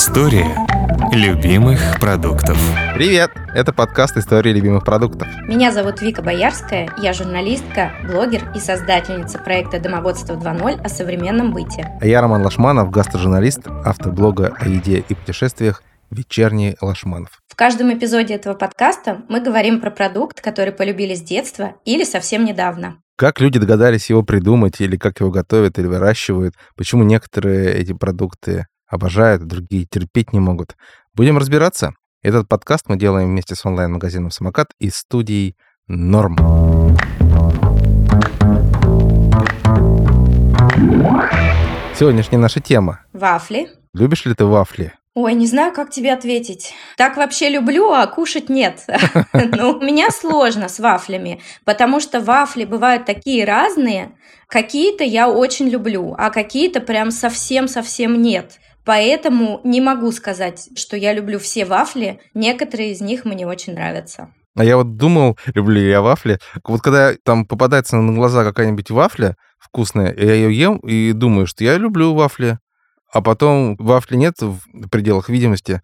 История любимых продуктов. Привет! Это подкаст «История любимых продуктов». Меня зовут Вика Боярская, я журналистка, блогер и создательница проекта «Домоводство 2.0» о современном быте. А я Роман Лашманов, гастрожурналист, автор блога о еде и путешествиях «Вечерний Лашманов». В каждом эпизоде этого подкаста мы говорим про продукт, который полюбили с детства или совсем недавно. Как люди догадались его придумать, или как его готовят, или выращивают, почему некоторые эти продукты обожают, другие терпеть не могут. Будем разбираться. Этот подкаст мы делаем вместе с онлайн-магазином «Самокат» и студией «Норм». Сегодняшняя наша тема. Вафли. Любишь ли ты вафли? Ой, не знаю, как тебе ответить. Так вообще люблю, а кушать нет. Но у меня сложно с вафлями, потому что вафли бывают такие разные. Какие-то я очень люблю, а какие-то прям совсем-совсем нет. Поэтому не могу сказать, что я люблю все вафли. Некоторые из них мне очень нравятся. А я вот думал, люблю я вафли. Вот когда там попадается на глаза какая-нибудь вафля вкусная, я ее ем и думаю, что я люблю вафли. А потом вафли нет в пределах видимости,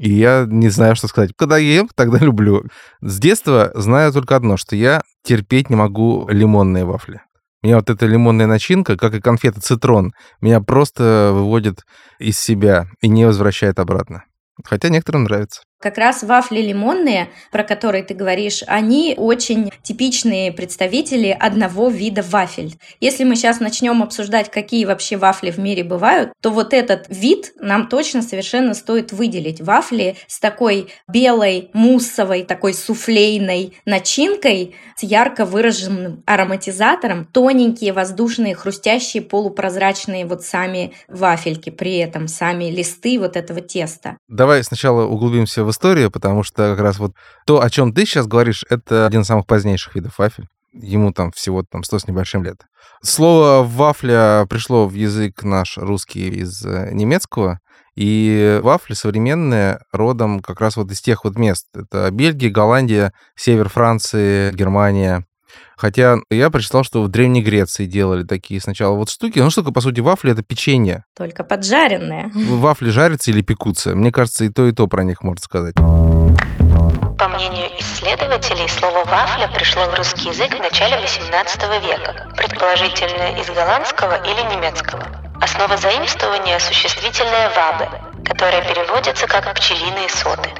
и я не знаю, что сказать. Когда ем, тогда люблю. С детства знаю только одно, что я терпеть не могу лимонные вафли. Меня вот эта лимонная начинка, как и конфета цитрон, меня просто выводит из себя и не возвращает обратно. Хотя некоторым нравится. Как раз вафли лимонные, про которые ты говоришь, они очень типичные представители одного вида вафель. Если мы сейчас начнем обсуждать, какие вообще вафли в мире бывают, то вот этот вид нам точно совершенно стоит выделить. Вафли с такой белой, муссовой, такой суфлейной начинкой, с ярко выраженным ароматизатором, тоненькие, воздушные, хрустящие, полупрозрачные вот сами вафельки при этом, сами листы вот этого теста. Давай сначала углубимся в историю, потому что как раз вот то, о чем ты сейчас говоришь, это один из самых позднейших видов вафель. Ему там всего там 100 с небольшим лет. Слово «вафля» пришло в язык наш русский из э, немецкого, и вафли современные родом как раз вот из тех вот мест. Это Бельгия, Голландия, север Франции, Германия. Хотя я прочитал, что в Древней Греции делали такие сначала вот штуки. Ну, что такое, по сути, вафли — это печенье. Только поджаренное. Вафли жарятся или пекутся. Мне кажется, и то, и то про них можно сказать. По мнению исследователей, слово «вафля» пришло в русский язык в начале XVIII века, предположительно из голландского или немецкого. Основа заимствования – существительное «вабе», которое переводится как «пчелиные соты».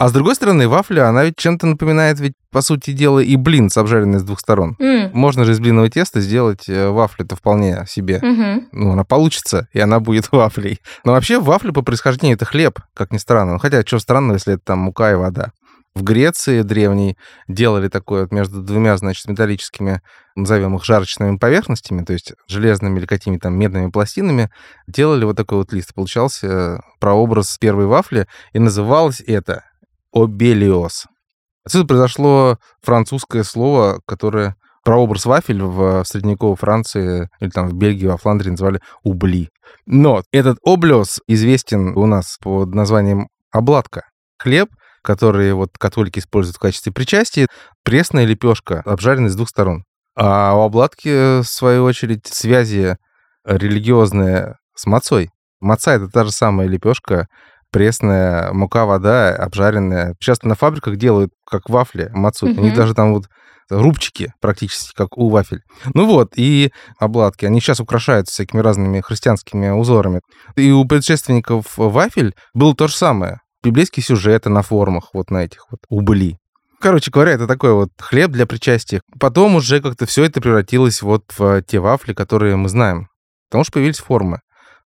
А с другой стороны, вафля, она ведь чем-то напоминает ведь, по сути дела, и блин с обжаренный с двух сторон. М, Можно же из блинного теста сделать э, вафлю-то вполне себе. мгм. Ну, она получится, и она будет вафлей. Но вообще вафля по происхождению это хлеб, как ни странно. Ну, хотя, что странного, если это там мука и вода. В Греции древней делали такое вот между двумя, значит, металлическими, назовем их жарочными поверхностями, то есть железными или какими-то там медными пластинами, делали вот такой вот лист. Получался э, прообраз первой вафли, и называлось это обелиос. Отсюда произошло французское слово, которое прообраз вафель в средневековой Франции или там в Бельгии, во Фландрии называли убли. Но этот облиос известен у нас под названием обладка. Хлеб, который вот католики используют в качестве причастия, пресная лепешка, обжаренная с двух сторон. А у обладки, в свою очередь, связи религиозные с мацой. Маца — это та же самая лепешка, пресная мука, вода, обжаренная. Часто на фабриках делают как вафли, мацу. У них даже там вот рубчики практически, как у вафель. Ну вот, и обладки. Они сейчас украшаются всякими разными христианскими узорами. И у предшественников вафель было то же самое. Библейские сюжеты на формах, вот на этих вот убыли. Короче говоря, это такой вот хлеб для причастия. Потом уже как-то все это превратилось вот в те вафли, которые мы знаем. Потому что появились формы.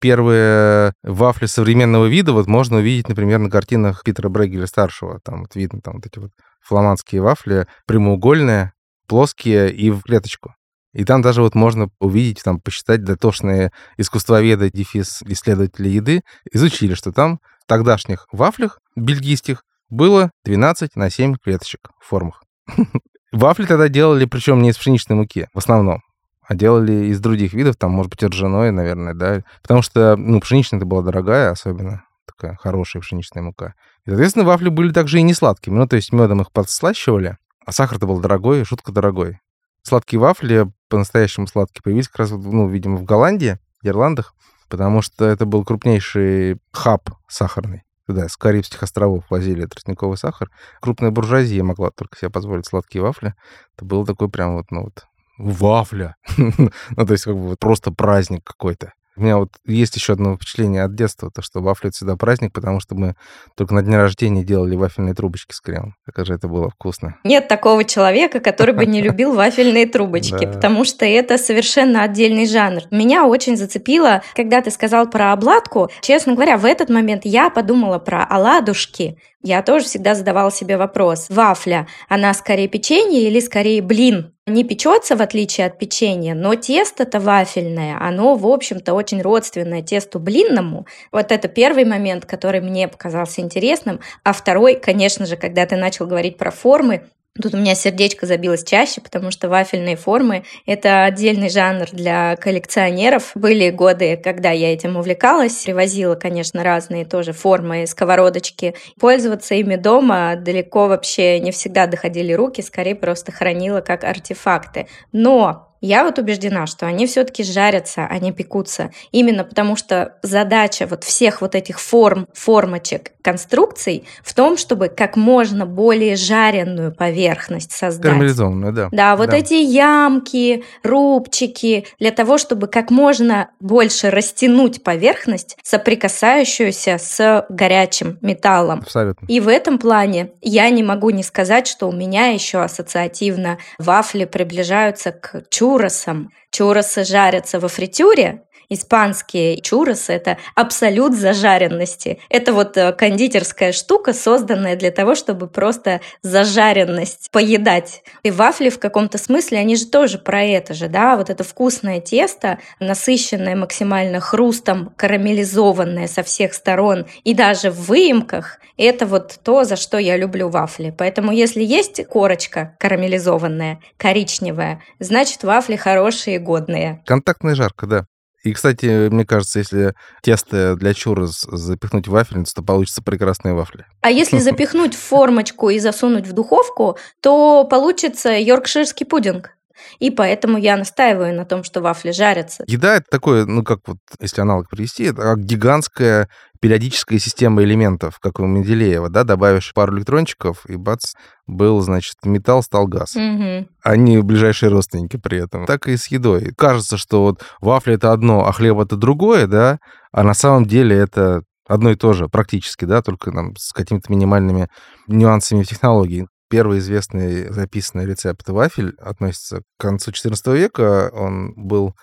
Первые вафли современного вида вот можно увидеть, например, на картинах Питера Брегеля-старшего. Там вот видно там вот эти вот фламандские вафли, прямоугольные, плоские и в клеточку. И там даже вот можно увидеть, там, посчитать дотошные искусствоведы, дефис исследователи еды, изучили, что там в тогдашних вафлях бельгийских было 12 на 7 клеточек в формах. Вафли тогда делали, причем не из пшеничной муки, в основном, а делали из других видов, там, может быть, ржаной, наверное, да, потому что, ну, пшеничная-то была дорогая, особенно такая хорошая пшеничная мука. И, соответственно, вафли были также и не сладкими, ну, то есть медом их подслащивали, а сахар-то был дорогой, шутка дорогой. Сладкие вафли, по-настоящему сладкие, появились как раз, ну, видимо, в Голландии, Нидерландах, потому что это был крупнейший хаб сахарный. Туда с Карибских островов возили тростниковый сахар. Крупная буржуазия могла только себе позволить сладкие вафли. Это было такой прям вот, ну вот, вафля. ну, то есть как бы вот просто праздник какой-то. У меня вот есть еще одно впечатление от детства, то, что вафли это всегда праздник, потому что мы только на день рождения делали вафельные трубочки с кремом. Как же это было вкусно. Нет такого человека, который бы не любил вафельные трубочки, потому что это совершенно отдельный жанр. Меня очень зацепило, когда ты сказал про обладку. Честно говоря, в этот момент я подумала про оладушки. Я тоже всегда задавала себе вопрос. Вафля, она скорее печенье или скорее блин? Не печется, в отличие от печенья, но тесто-то вафельное, оно, в общем-то, очень родственное тесту блинному. Вот это первый момент, который мне показался интересным. А второй, конечно же, когда ты начал говорить про формы, Тут у меня сердечко забилось чаще, потому что вафельные формы – это отдельный жанр для коллекционеров. Были годы, когда я этим увлекалась, привозила, конечно, разные тоже формы, сковородочки. Пользоваться ими дома далеко вообще не всегда доходили руки, скорее просто хранила как артефакты. Но я вот убеждена, что они все-таки жарятся, а не пекутся. Именно потому что задача вот всех вот этих форм, формочек, конструкций в том, чтобы как можно более жареную поверхность создать. Карамелизованную, да. Да, вот эти ямки, рубчики, для того, чтобы как можно больше растянуть поверхность, соприкасающуюся с горячим металлом. Абсолютно. И в этом плане я не могу не сказать, что у меня еще ассоциативно вафли приближаются к чуросам. Чуросы жарятся во фритюре, Испанские чуросы – это абсолют зажаренности. Это вот э, кондитерская штука, созданная для того, чтобы просто зажаренность поедать. И вафли в каком-то смысле, они же тоже про это же, да, вот это вкусное тесто, насыщенное максимально хрустом, карамелизованное со всех сторон и даже в выемках, это вот то, за что я люблю вафли. Поэтому если есть корочка карамелизованная, коричневая, значит вафли хорошие и годные. Контактная жарка, да. И, кстати, мне кажется, если тесто для чурос запихнуть в вафельницу, то получится прекрасные вафли. А если запихнуть в формочку и засунуть в духовку, то получится йоркширский пудинг. И поэтому я настаиваю на том, что вафли жарятся. Еда — это такое, ну, как вот, если аналог привести, это как гигантская периодическая система элементов, как у Менделеева, да, добавишь пару электрончиков, и бац, был, значит, металл, стал газ. Мгм. Они ближайшие родственники при этом. Так и с едой. Кажется, что вот вафля — это одно, а хлеб — это другое, да, а на самом деле это одно и то же практически, да, только там, с какими-то минимальными нюансами в технологии. Первый известный записанный рецепт вафель относится к концу XIV века. Он был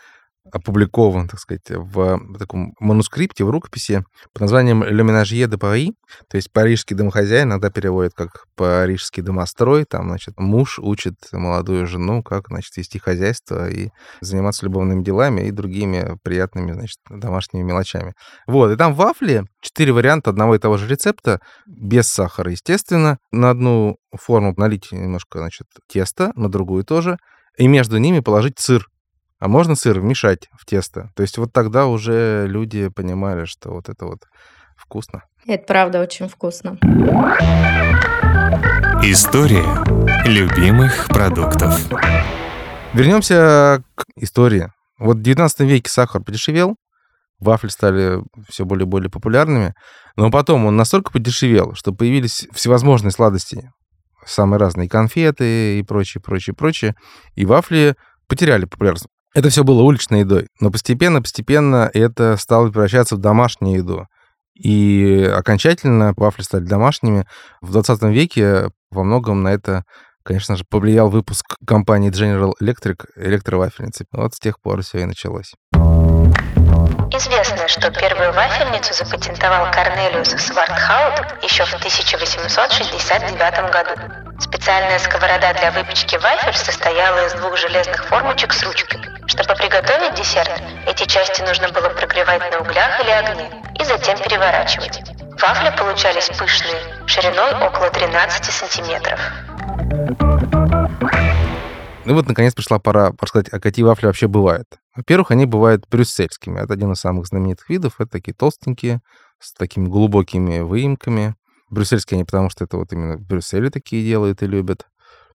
опубликован, так сказать, в таком манускрипте, в рукописи под названием «Le Ménagier Paris», то есть «Парижский домохозяин», иногда переводят как «Парижский домострой», там, значит, муж учит молодую жену, как, значит, вести хозяйство и заниматься любовными делами и другими приятными, значит, домашними мелочами. Вот, и там вафли, четыре варианта одного и того же рецепта, без сахара, естественно. На одну форму налить немножко, значит, теста, на другую тоже, и между ними положить сыр. А можно сыр вмешать в тесто. То есть вот тогда уже люди понимали, что вот это вот вкусно. Это правда очень вкусно. История любимых продуктов. Вернемся к истории. Вот в 19 веке сахар подешевел, вафли стали все более и более популярными, но потом он настолько подешевел, что появились всевозможные сладости, самые разные, конфеты и прочее, прочее, прочее, и вафли потеряли популярность. Это все было уличной едой, но постепенно-постепенно это стало превращаться в домашнюю еду. И окончательно вафли стали домашними. В 20 веке во многом на это, конечно же, повлиял выпуск компании General Electric электровафельницы. Вот с тех пор все и началось. Известно, что первую вафельницу запатентовал Корнелиус Свартхаут еще в 1869 году. Специальная сковорода для выпечки вафель состояла из двух железных формочек с ручкой. Чтобы приготовить десерт, эти части нужно было прогревать на углях или огне и затем переворачивать. Вафли получались пышные, шириной около 13 сантиметров. Ну вот, наконец, пришла пора рассказать, а какие вафли вообще бывают. Во-первых, они бывают брюссельскими. Это один из самых знаменитых видов. Это такие толстенькие, с такими глубокими выемками. Брюссельские они потому, что это вот именно в Брюсселе такие делают и любят.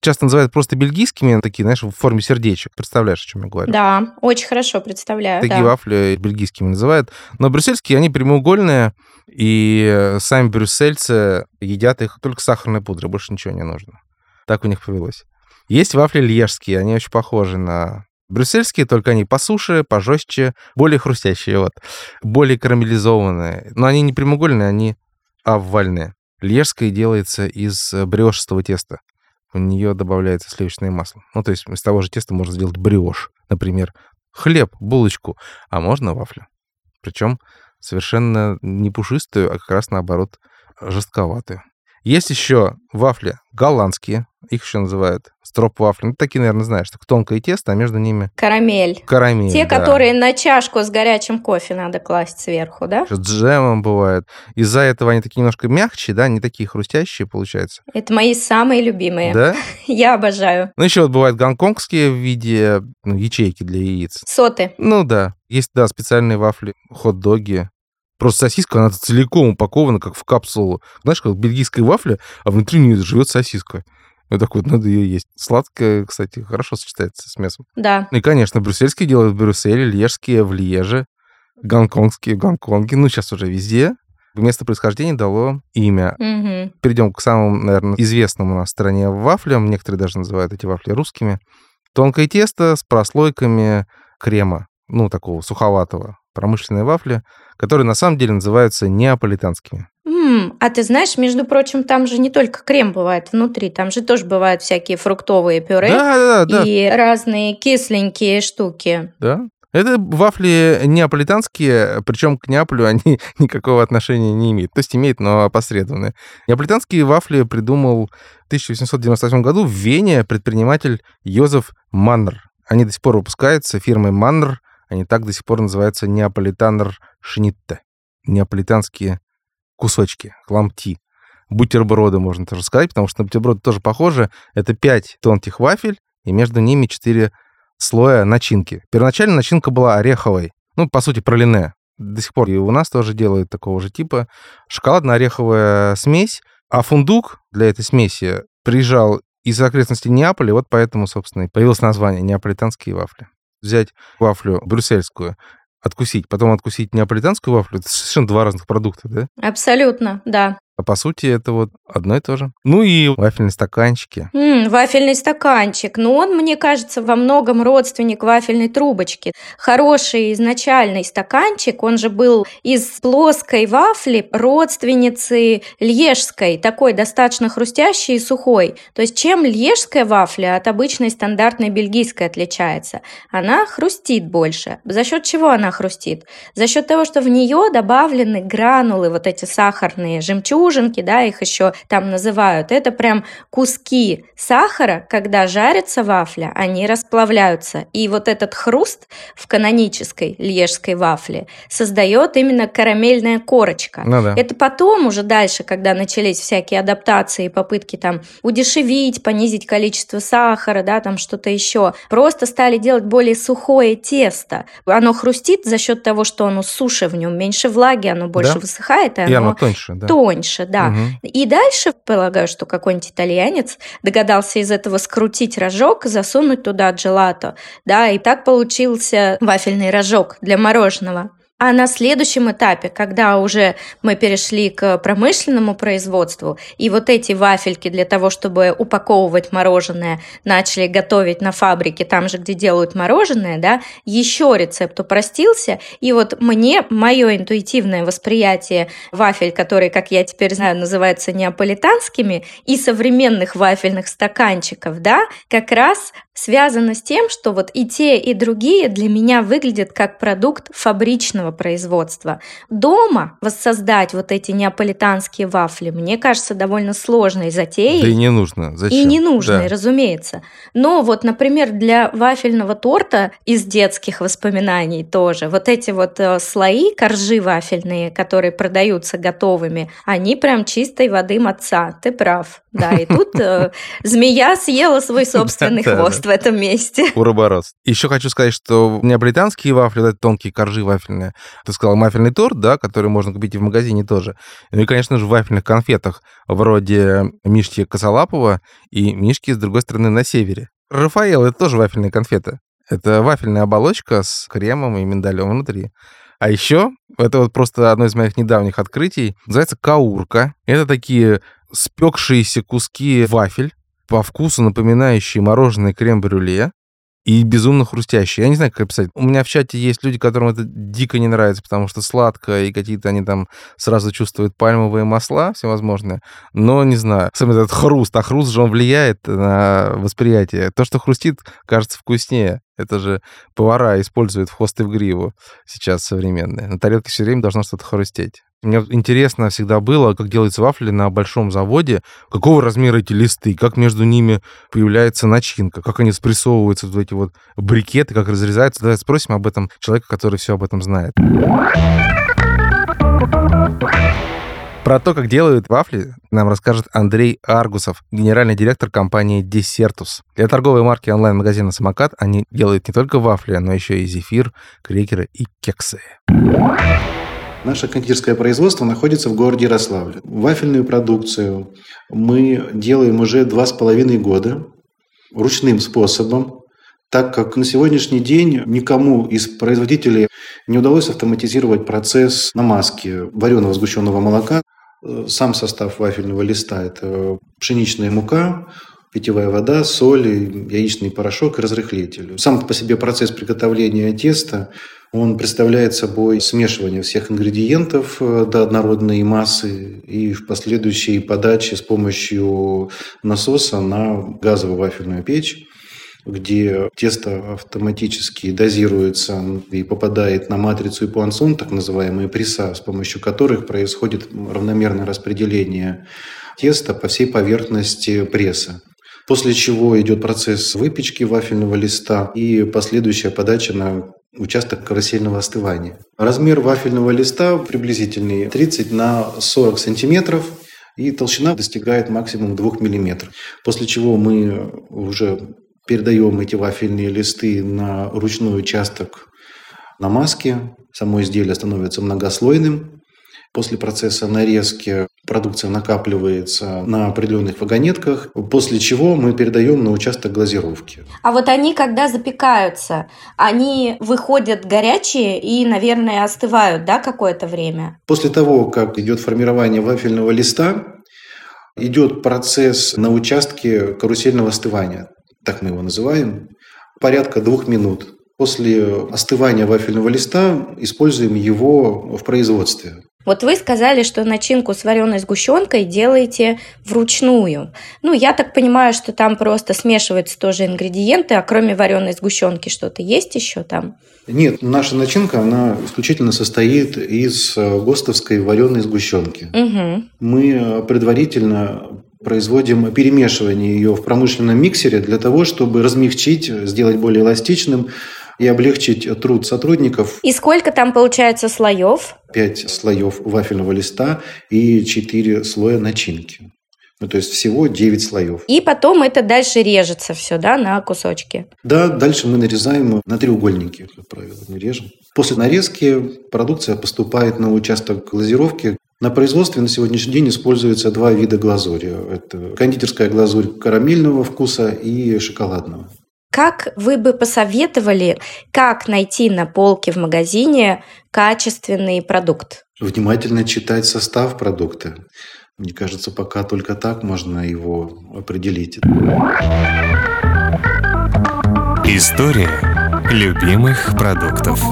Часто называют просто бельгийскими, такие, знаешь, в форме сердечек. Представляешь, о чем я говорю? Да, очень хорошо представляю. Такие да. вафли бельгийскими называют. Но брюссельские, они прямоугольные, и сами брюссельцы едят их только сахарной пудрой, больше ничего не нужно. Так у них повелось. Есть вафли льежские, они очень похожи на брюссельские, только они по суше, пожестче, более хрустящие, вот, более карамелизованные. Но они не прямоугольные, они овальные. Льежская делается из бриошистого теста. В нее добавляется сливочное масло. Ну, то есть из того же теста можно сделать бриош, например, хлеб, булочку, а можно вафлю. Причем совершенно не пушистую, а как раз наоборот жестковатую. Есть еще вафли голландские, их еще называют строп-вафли. Ну, такие, наверное, знаешь, так тонкое тесто, а между ними Карамель. карамель. Те, да. которые на чашку с горячим кофе надо класть сверху, да? С джемом бывают. Из-за этого они такие немножко мягче, да, не такие хрустящие получаются. Это мои самые любимые. Да? Я обожаю. Ну, еще вот бывают гонконгские в виде ну, ячейки для яиц. Соты. Ну да, есть, да, специальные вафли, хот-доги. Просто сосиска, она целиком упакована, как в капсулу. Знаешь, как бельгийская вафля, а внутри нее живет сосиска. Вот так вот надо ее есть. Сладкое, кстати, хорошо сочетается с мясом. Да. И, конечно, брюссельские делают в Брюсселе, льежские в Льеже, гонконгские в Гонконге, ну, сейчас уже везде. Место происхождения дало имя. Мгм. Перейдем к самому, наверное, известному у нас в стране вафлям. Некоторые даже называют эти вафли русскими. Тонкое тесто с прослойками крема, ну, такого суховатого. Промышленные вафли, которые на самом деле называются неаполитанскими. М, а ты знаешь, между прочим, там же не только крем бывает внутри, там же тоже бывают всякие фруктовые пюре Да, да, да, и разные кисленькие штуки. да. Это вафли неаполитанские, причем к Неаполю они никакого отношения не имеют. То есть имеют, но опосредованные. Неаполитанские вафли придумал в 1898 году в Вене предприниматель Йозеф Маннер. Они до сих пор выпускаются фирмой Маннер. Они так до сих пор называются неаполитанер шнитте. Неаполитанские кусочки, ламти. Бутерброды, можно тоже сказать, потому что на бутерброды тоже похоже. Это 5 тонких вафель, и между ними 4 слоя начинки. Первоначально начинка была ореховой, ну, по сути, пролине. До сих пор и у нас тоже делают такого же типа. Шоколадно-ореховая смесь, а фундук для этой смеси приезжал из окрестностей Неаполя, вот поэтому, собственно, и появилось название «неаполитанские вафли». Взять вафлю брюссельскую, откусить, потом откусить неаполитанскую вафлю, это совершенно два разных продукта, да? Абсолютно, да. А по сути это вот одно и то же. Ну и вафельные стаканчики. М, вафельный стаканчик. Но он, мне кажется, во многом родственник вафельной трубочки. Хороший изначальный стаканчик, он же был из плоской вафли, родственницы льежской, такой достаточно хрустящий и сухой. То есть чем льежская вафля от обычной стандартной бельгийской отличается? Она хрустит больше. За счет чего она хрустит? За счет того, что в нее добавлены гранулы, вот эти сахарные жемчужинки, да, их еще там называют. Это прям куски сахара, когда жарится вафля, они расплавляются. И вот этот хруст в канонической льежской вафле создает именно карамельная корочка. Ну да. Это потом уже дальше, когда начались всякие адаптации, попытки там удешевить, понизить количество сахара, да, там что-то еще, просто стали делать более сухое тесто. Оно хрустит за счет того, что оно суше в нем, меньше влаги, оно больше Да. высыхает, и, И оно оно тоньше, да. тоньше, да. Мгм. И дальше, полагаю, что какой-нибудь итальянец догадался из этого скрутить рожок, засунуть туда джелато, да, и так получился вафельный рожок для мороженого. А на следующем этапе, когда уже мы перешли к промышленному производству, и вот эти вафельки для того, чтобы упаковывать мороженое, начали готовить на фабрике, там же, где делают мороженое, да, еще рецепт упростился, и вот мне, мое интуитивное восприятие вафель, которые, как я теперь знаю, называются неаполитанскими, и современных вафельных стаканчиков, да, как раз связано с тем, что вот и те, и другие для меня выглядят как продукт фабричного производства. Дома воссоздать вот эти неаполитанские вафли, мне кажется, довольно сложной затеей. Да и не нужно. Зачем? И ненужной, Да. разумеется. Но вот, например, для вафельного торта из детских воспоминаний тоже, вот эти вот э, слои, коржи вафельные, которые продаются готовыми, они прям чистой воды маца. Ты прав. Да, и тут э, змея съела свой собственный хвост в этом месте. Уроборос. Еще хочу сказать, что неаполитанские вафли, эти тонкие коржи вафельные, Ты сказал мафельный торт, да, который можно купить и в магазине тоже. Ну и, конечно же, в вафельных конфетах вроде Мишки Косолапова и Мишки, с другой стороны, на севере. Рафаэл — это тоже вафельная конфета. Это вафельная оболочка с кремом и миндалем внутри. А еще, это вот просто одно из моих недавних открытий, называется каурка. Это такие спекшиеся куски вафель, по вкусу напоминающие мороженое крем-брюле, и безумно хрустящие. Я не знаю, как описать. У меня в чате есть люди, которым это дико не нравится, потому что сладко, и какие-то они там сразу чувствуют пальмовые масла всевозможные. Но не знаю. Сам этот хруст. А хруст же он влияет на восприятие. То, что хрустит, кажется вкуснее. Это же повара используют в хвост и в гриву сейчас современные. На тарелке все время должно что-то хрустеть. Мне интересно всегда было, как делаются вафли на большом заводе, какого размера эти листы, как между ними появляется начинка, как они спрессовываются в эти вот брикеты, как разрезаются. Давайте спросим об этом человека, который все об этом знает. Про то, как делают вафли, нам расскажет Андрей Аргусов, генеральный директор компании Desertus. Для торговой марки онлайн-магазина «Самокат» они делают не только вафли, но еще и зефир, крекеры и кексы. Наше кондитерское производство находится в городе Ярославле. Вафельную продукцию мы делаем уже два с половиной года ручным способом, так как на сегодняшний день никому из производителей не удалось автоматизировать процесс намазки вареного сгущенного молока. Сам состав вафельного листа – это пшеничная мука, питьевая вода, соль, яичный порошок и разрыхлитель. Сам по себе процесс приготовления теста он представляет собой смешивание всех ингредиентов э, до однородной массы и в последующей подаче с помощью насоса на газовую вафельную печь где тесто автоматически дозируется и попадает на матрицу и пуансон, так называемые пресса, с помощью которых происходит равномерное распределение теста по всей поверхности пресса. После чего идет процесс выпечки вафельного листа и последующая подача на участок карусельного остывания. Размер вафельного листа приблизительный 30 на 40 сантиметров, и толщина достигает максимум 2 мм. После чего мы уже передаем эти вафельные листы на ручной участок намазки. Само изделие становится многослойным. После процесса нарезки продукция накапливается на определенных вагонетках, после чего мы передаем на участок глазировки. А вот они, когда запекаются, они выходят горячие и, наверное, остывают, да, какое-то время? После того, как идет формирование вафельного листа, идет процесс на участке карусельного остывания, так мы его называем, порядка двух минут. После остывания вафельного листа используем его в производстве. Вот вы сказали, что начинку с вареной сгущенкой делаете вручную. Ну, я так понимаю, что там просто смешиваются тоже ингредиенты, а кроме вареной сгущенки что-то есть еще там? Нет, наша начинка, она исключительно состоит из э, ГОСТовской вареной сгущенки. Угу. Мы э, предварительно производим перемешивание ее в промышленном миксере для того, чтобы размягчить, сделать более эластичным и облегчить труд сотрудников. И сколько там получается слоев? Пять слоев вафельного листа и четыре слоя начинки. Ну, то есть всего 9 слоев. И потом это дальше режется все, да, на кусочки? Да, дальше мы нарезаем на треугольники, как правило, мы режем. После нарезки продукция поступает на участок глазировки. На производстве на сегодняшний день используются два вида глазури. Это кондитерская глазурь карамельного вкуса и шоколадного. Как вы бы посоветовали, как найти на полке в магазине качественный продукт? Внимательно читать состав продукта. Мне кажется, пока только так можно его определить. История любимых продуктов.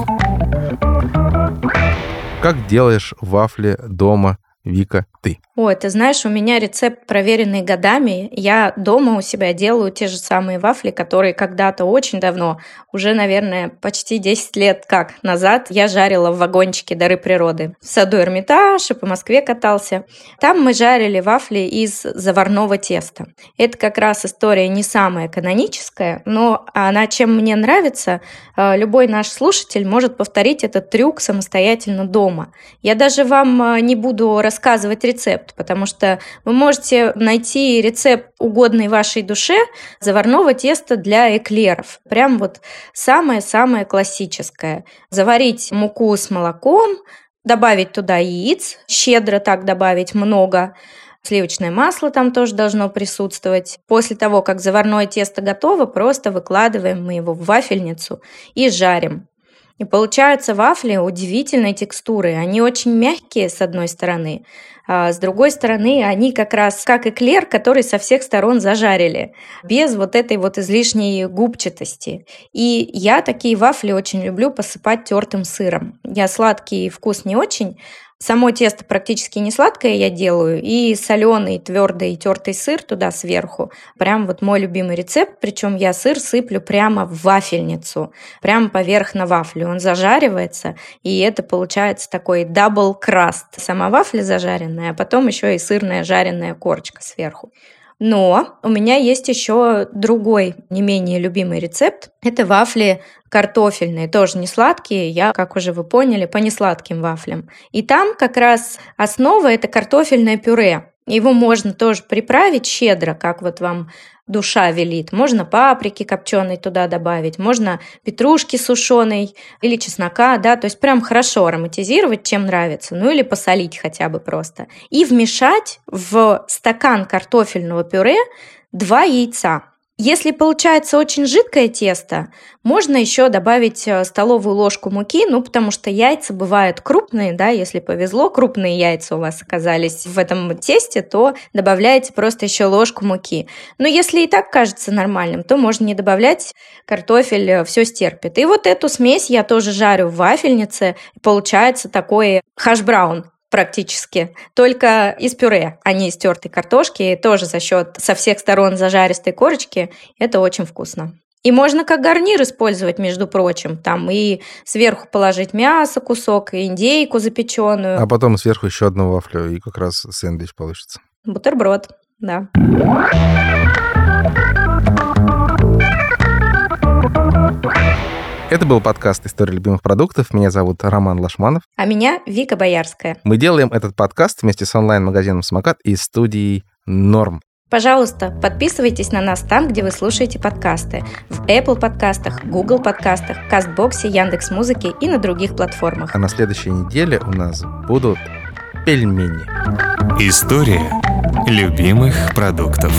Как делаешь вафли дома, Вика, ты? Ой, ты знаешь, у меня рецепт проверенный годами. Я дома у себя делаю те же самые вафли, которые когда-то очень давно, уже, наверное, почти 10 лет как назад, я жарила в вагончике «Дары природы». В саду Эрмитаж и по Москве катался. Там мы жарили вафли из заварного теста. Это как раз история не самая каноническая, но она чем мне нравится, э, любой наш слушатель может повторить этот трюк самостоятельно дома. Я даже вам э, не буду рассказывать рецепт, рецепт, потому что вы можете найти рецепт угодный вашей душе заварного теста для эклеров. Прям вот самое-самое классическое. Заварить муку с молоком, добавить туда яиц, щедро так добавить много, Сливочное масло там тоже должно присутствовать. После того, как заварное тесто готово, просто выкладываем мы его в вафельницу и жарим. И получаются вафли удивительной текстуры. Они очень мягкие, с одной стороны, а с другой стороны, они как раз как эклер, который со всех сторон зажарили, без вот этой вот излишней губчатости. И я такие вафли очень люблю посыпать тертым сыром. Я сладкий вкус не очень, Само тесто практически не сладкое я делаю, и соленый, твердый, тертый сыр туда сверху. Прям вот мой любимый рецепт, причем я сыр сыплю прямо в вафельницу, прямо поверх на вафлю. Он зажаривается, и это получается такой double crust. Сама вафля зажаренная, а потом еще и сырная жареная корочка сверху. Но у меня есть еще другой, не менее любимый рецепт. Это вафли картофельные, тоже не сладкие, я, как уже вы поняли, по несладким вафлям. И там как раз основа – это картофельное пюре. Его можно тоже приправить щедро, как вот вам душа велит. Можно паприки копченой туда добавить, можно петрушки сушеной или чеснока, да, то есть прям хорошо ароматизировать, чем нравится, ну или посолить хотя бы просто. И вмешать в стакан картофельного пюре два яйца. Если получается очень жидкое тесто, можно еще добавить э, столовую ложку муки, ну, потому что яйца бывают крупные, да, если повезло, крупные яйца у вас оказались в этом тесте, то добавляете просто еще ложку муки. Но если и так кажется нормальным, то можно не добавлять, картофель э, все стерпит. И вот эту смесь я тоже жарю в вафельнице, получается такой хаш-браун практически, только из пюре, а не из тертой картошки, тоже за счет со всех сторон зажаристой корочки. Это очень вкусно. И можно как гарнир использовать, между прочим. Там и сверху положить мясо, кусок, и индейку запеченную. А потом сверху еще одну вафлю, и как раз сэндвич получится. Бутерброд, да. Это был подкаст «История любимых продуктов». Меня зовут Роман Лашманов. А меня Вика Боярская. Мы делаем этот подкаст вместе с онлайн-магазином «Самокат» и студией «Норм». Пожалуйста, подписывайтесь на нас там, где вы слушаете подкасты. В Apple подкастах, Google подкастах, Кастбоксе, Яндекс.Музыке и на других платформах. А на следующей неделе у нас будут пельмени. История любимых продуктов.